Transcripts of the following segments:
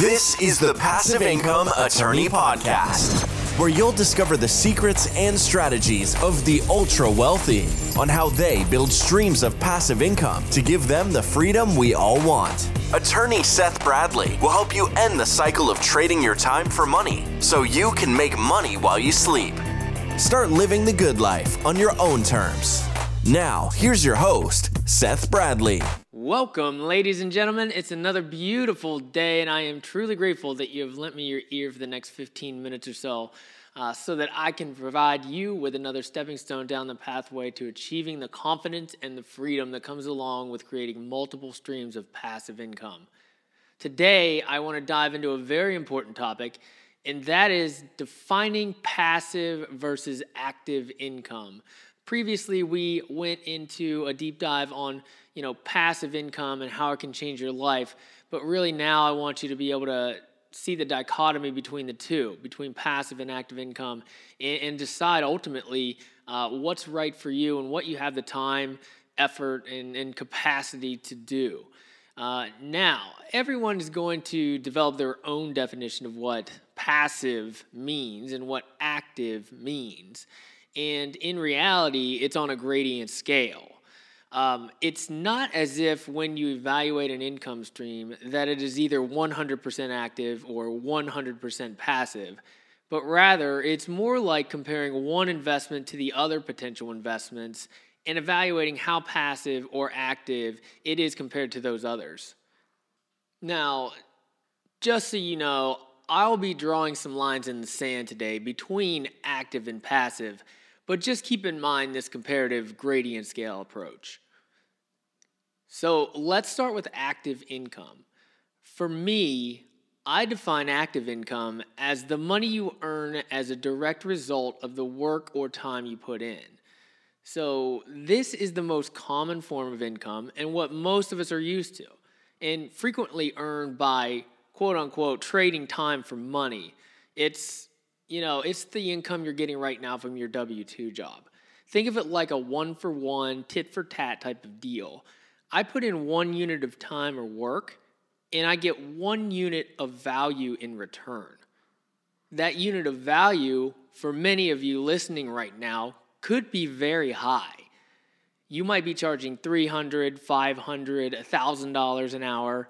This is the Passive Income Attorney Podcast, where you'll discover the secrets and strategies of the ultra wealthy on how they build streams of passive income to give them the freedom we all want. Attorney Seth Bradley will help you end the cycle of trading your time for money so you can make money while you sleep. Start living the good life on your own terms. Now, here's your host, Seth Bradley. Welcome, ladies and gentlemen. It's another beautiful day, and I am truly grateful that you have lent me your ear for the next 15 minutes or so uh, so that I can provide you with another stepping stone down the pathway to achieving the confidence and the freedom that comes along with creating multiple streams of passive income. Today, I want to dive into a very important topic, and that is defining passive versus active income. Previously, we went into a deep dive on you know, passive income and how it can change your life. But really now I want you to be able to see the dichotomy between the two, between passive and active income, and, and decide ultimately uh, what's right for you and what you have the time, effort, and, and capacity to do. Uh, now, everyone is going to develop their own definition of what passive means and what active means. And in reality, it's on a gradient scale. Um, it's not as if when you evaluate an income stream that it is either 100% active or 100% passive, but rather it's more like comparing one investment to the other potential investments and evaluating how passive or active it is compared to those others. Now, just so you know, I'll be drawing some lines in the sand today between active and passive but just keep in mind this comparative gradient scale approach. So let's start with active income. For me, I define active income as the money you earn as a direct result of the work or time you put in. So, this is the most common form of income and what most of us are used to, and frequently earned by quote unquote trading time for money. It's you know, it's the income you're getting right now from your W 2 job. Think of it like a one for one, tit for tat type of deal. I put in one unit of time or work, and I get one unit of value in return. That unit of value, for many of you listening right now, could be very high. You might be charging $300, $500, $1,000 an hour.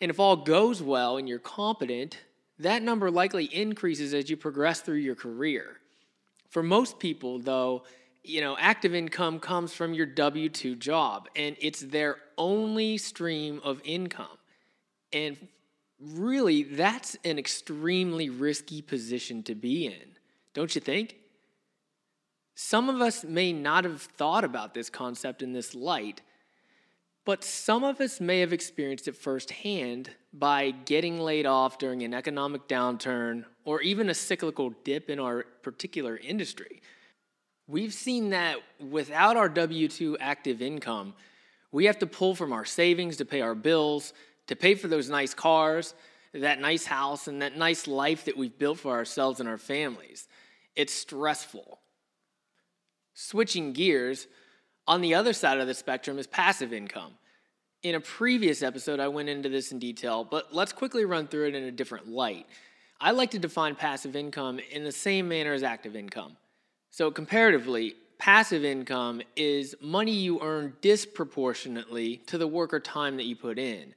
And if all goes well and you're competent, that number likely increases as you progress through your career. For most people, though, you know, active income comes from your W 2 job, and it's their only stream of income. And really, that's an extremely risky position to be in, don't you think? Some of us may not have thought about this concept in this light, but some of us may have experienced it firsthand by getting laid off during an economic downturn or even a cyclical dip in our particular industry. We've seen that without our W 2 active income, we have to pull from our savings to pay our bills, to pay for those nice cars, that nice house, and that nice life that we've built for ourselves and our families. It's stressful. Switching gears, on the other side of the spectrum is passive income. In a previous episode, I went into this in detail, but let's quickly run through it in a different light. I like to define passive income in the same manner as active income. So, comparatively, passive income is money you earn disproportionately to the work or time that you put in.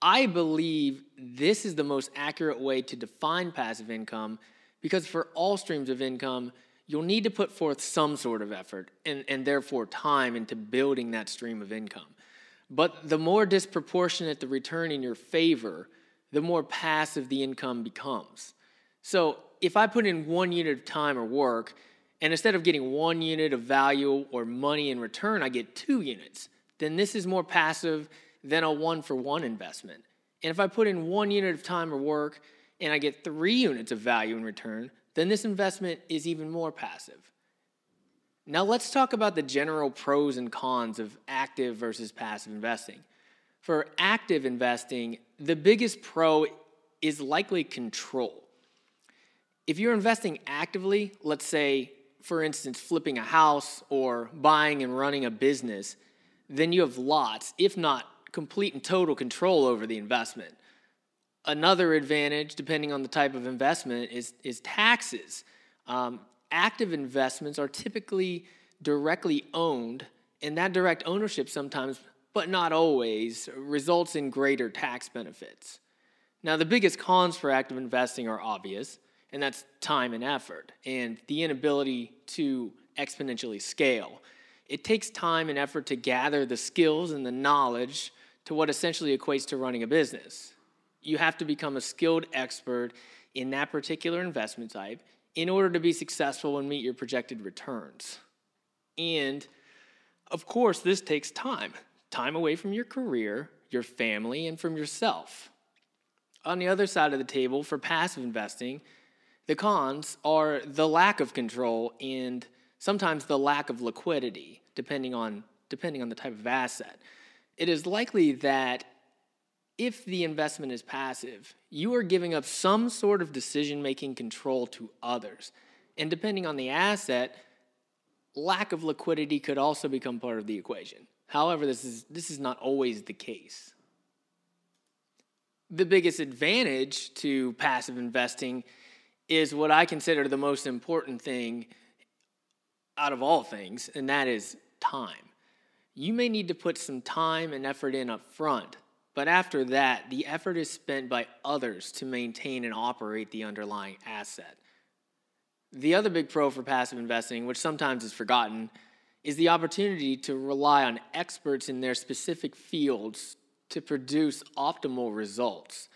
I believe this is the most accurate way to define passive income because for all streams of income, you'll need to put forth some sort of effort and, and therefore time into building that stream of income. But the more disproportionate the return in your favor, the more passive the income becomes. So if I put in one unit of time or work, and instead of getting one unit of value or money in return, I get two units, then this is more passive than a one for one investment. And if I put in one unit of time or work and I get three units of value in return, then this investment is even more passive. Now, let's talk about the general pros and cons of active versus passive investing. For active investing, the biggest pro is likely control. If you're investing actively, let's say, for instance, flipping a house or buying and running a business, then you have lots, if not complete and total control over the investment. Another advantage, depending on the type of investment, is, is taxes. Um, active investments are typically directly owned, and that direct ownership sometimes, but not always, results in greater tax benefits. Now, the biggest cons for active investing are obvious, and that's time and effort, and the inability to exponentially scale. It takes time and effort to gather the skills and the knowledge to what essentially equates to running a business you have to become a skilled expert in that particular investment type in order to be successful and meet your projected returns. And of course, this takes time time away from your career, your family, and from yourself. On the other side of the table, for passive investing, the cons are the lack of control and sometimes the lack of liquidity, depending on, depending on the type of asset. It is likely that if the investment is passive, you are giving up some sort of decision making control to others. And depending on the asset, lack of liquidity could also become part of the equation. However, this is, this is not always the case. The biggest advantage to passive investing is what I consider the most important thing out of all things, and that is time. You may need to put some time and effort in up front but after that, the effort is spent by others to maintain and operate the underlying asset. The other big pro for passive investing, which sometimes is forgotten, is the opportunity to rely on experts in their specific fields to produce optimal results.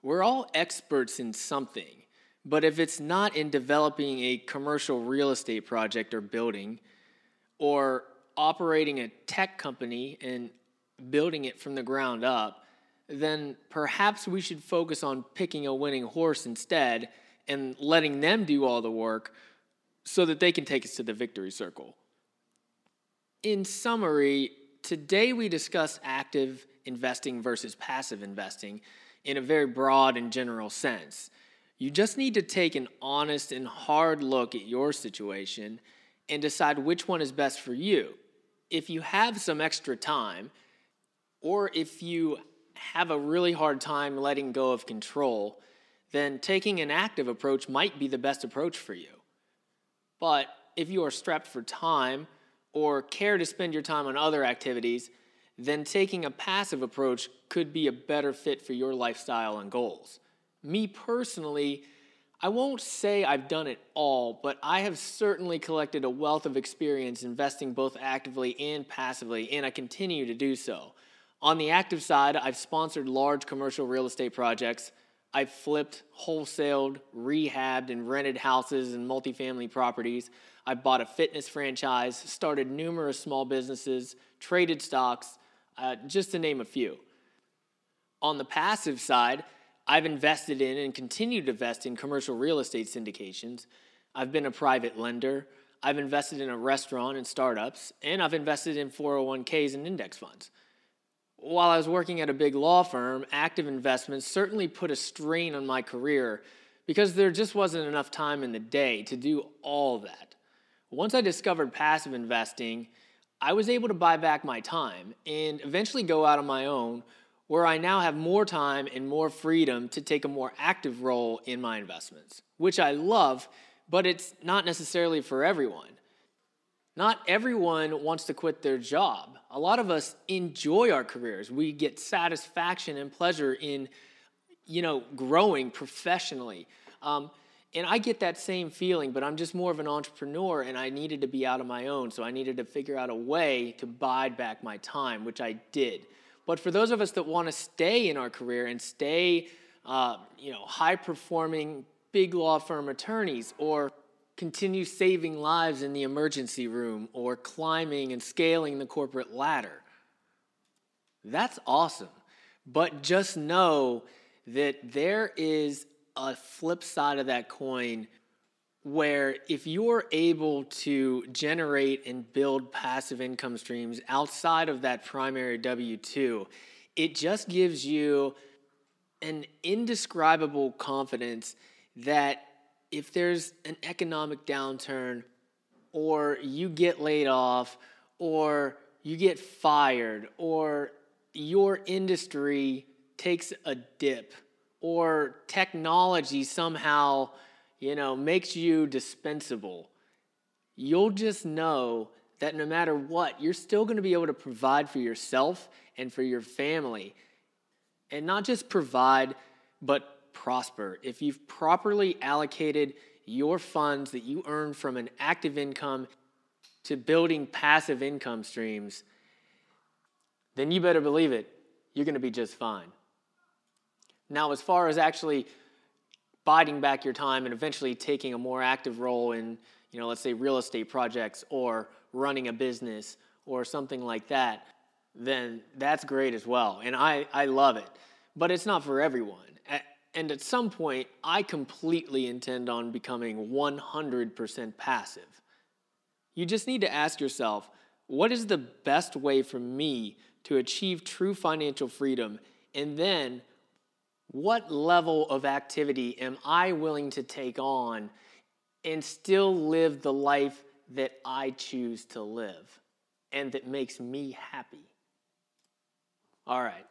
We're all experts in something, but if it's not in developing a commercial real estate project or building, or operating a tech company and building it from the ground up, then perhaps we should focus on picking a winning horse instead and letting them do all the work so that they can take us to the victory circle. In summary, today we discuss active investing versus passive investing in a very broad and general sense. You just need to take an honest and hard look at your situation and decide which one is best for you. If you have some extra time, or if you have a really hard time letting go of control, then taking an active approach might be the best approach for you. But if you are strapped for time or care to spend your time on other activities, then taking a passive approach could be a better fit for your lifestyle and goals. Me personally, I won't say I've done it all, but I have certainly collected a wealth of experience investing both actively and passively, and I continue to do so. On the active side, I've sponsored large commercial real estate projects. I've flipped, wholesaled, rehabbed, and rented houses and multifamily properties. I bought a fitness franchise, started numerous small businesses, traded stocks, uh, just to name a few. On the passive side, I've invested in and continue to invest in commercial real estate syndications. I've been a private lender. I've invested in a restaurant and startups, and I've invested in 401ks and index funds while I was working at a big law firm, active investments certainly put a strain on my career because there just wasn't enough time in the day to do all that. Once I discovered passive investing, I was able to buy back my time and eventually go out on my own, where I now have more time and more freedom to take a more active role in my investments, which I love, but it's not necessarily for everyone. Not everyone wants to quit their job. A lot of us enjoy our careers. We get satisfaction and pleasure in, you know, growing professionally. Um, and I get that same feeling, but I'm just more of an entrepreneur and I needed to be out on my own. So I needed to figure out a way to buy back my time, which I did. But for those of us that want to stay in our career and stay, uh, you know, high performing big law firm attorneys or continue saving lives in the emergency room or climbing and scaling the corporate ladder. That's awesome. But just know that there is a flip side of that coin where if you're able to generate and build passive income streams outside of that primary W 2, it just gives you an indescribable confidence that if there's an economic downturn or you get laid off or you get fired or your industry takes a dip or technology somehow, you know, makes you dispensable, you'll just know that no matter what, you're still going to be able to provide for yourself and for your family. And not just provide, but prosper. If you've properly allocated your funds that you earn from an active income to building passive income streams, then you better believe it, you're going to be just fine. Now, as far as actually biding back your time and eventually taking a more active role in, you know, let's say real estate projects or running a business or something like that, then that's great as well. And I, I love it. But it's not for everyone. And at some point, I completely intend on becoming 100% passive. You just need to ask yourself what is the best way for me to achieve true financial freedom? And then, what level of activity am I willing to take on and still live the life that I choose to live and that makes me happy? All right.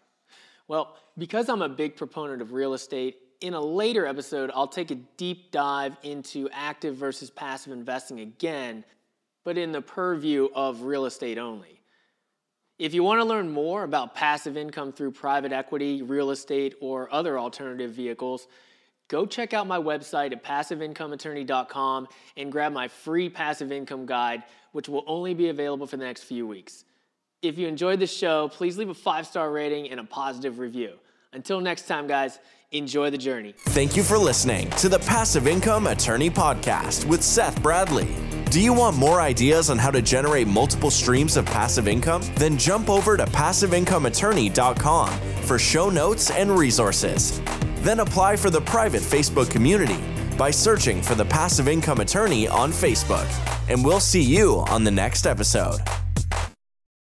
Well, because I'm a big proponent of real estate, in a later episode, I'll take a deep dive into active versus passive investing again, but in the purview of real estate only. If you want to learn more about passive income through private equity, real estate, or other alternative vehicles, go check out my website at passiveincomeattorney.com and grab my free passive income guide, which will only be available for the next few weeks. If you enjoyed the show, please leave a five star rating and a positive review. Until next time, guys, enjoy the journey. Thank you for listening to the Passive Income Attorney Podcast with Seth Bradley. Do you want more ideas on how to generate multiple streams of passive income? Then jump over to passiveincomeattorney.com for show notes and resources. Then apply for the private Facebook community by searching for the Passive Income Attorney on Facebook. And we'll see you on the next episode.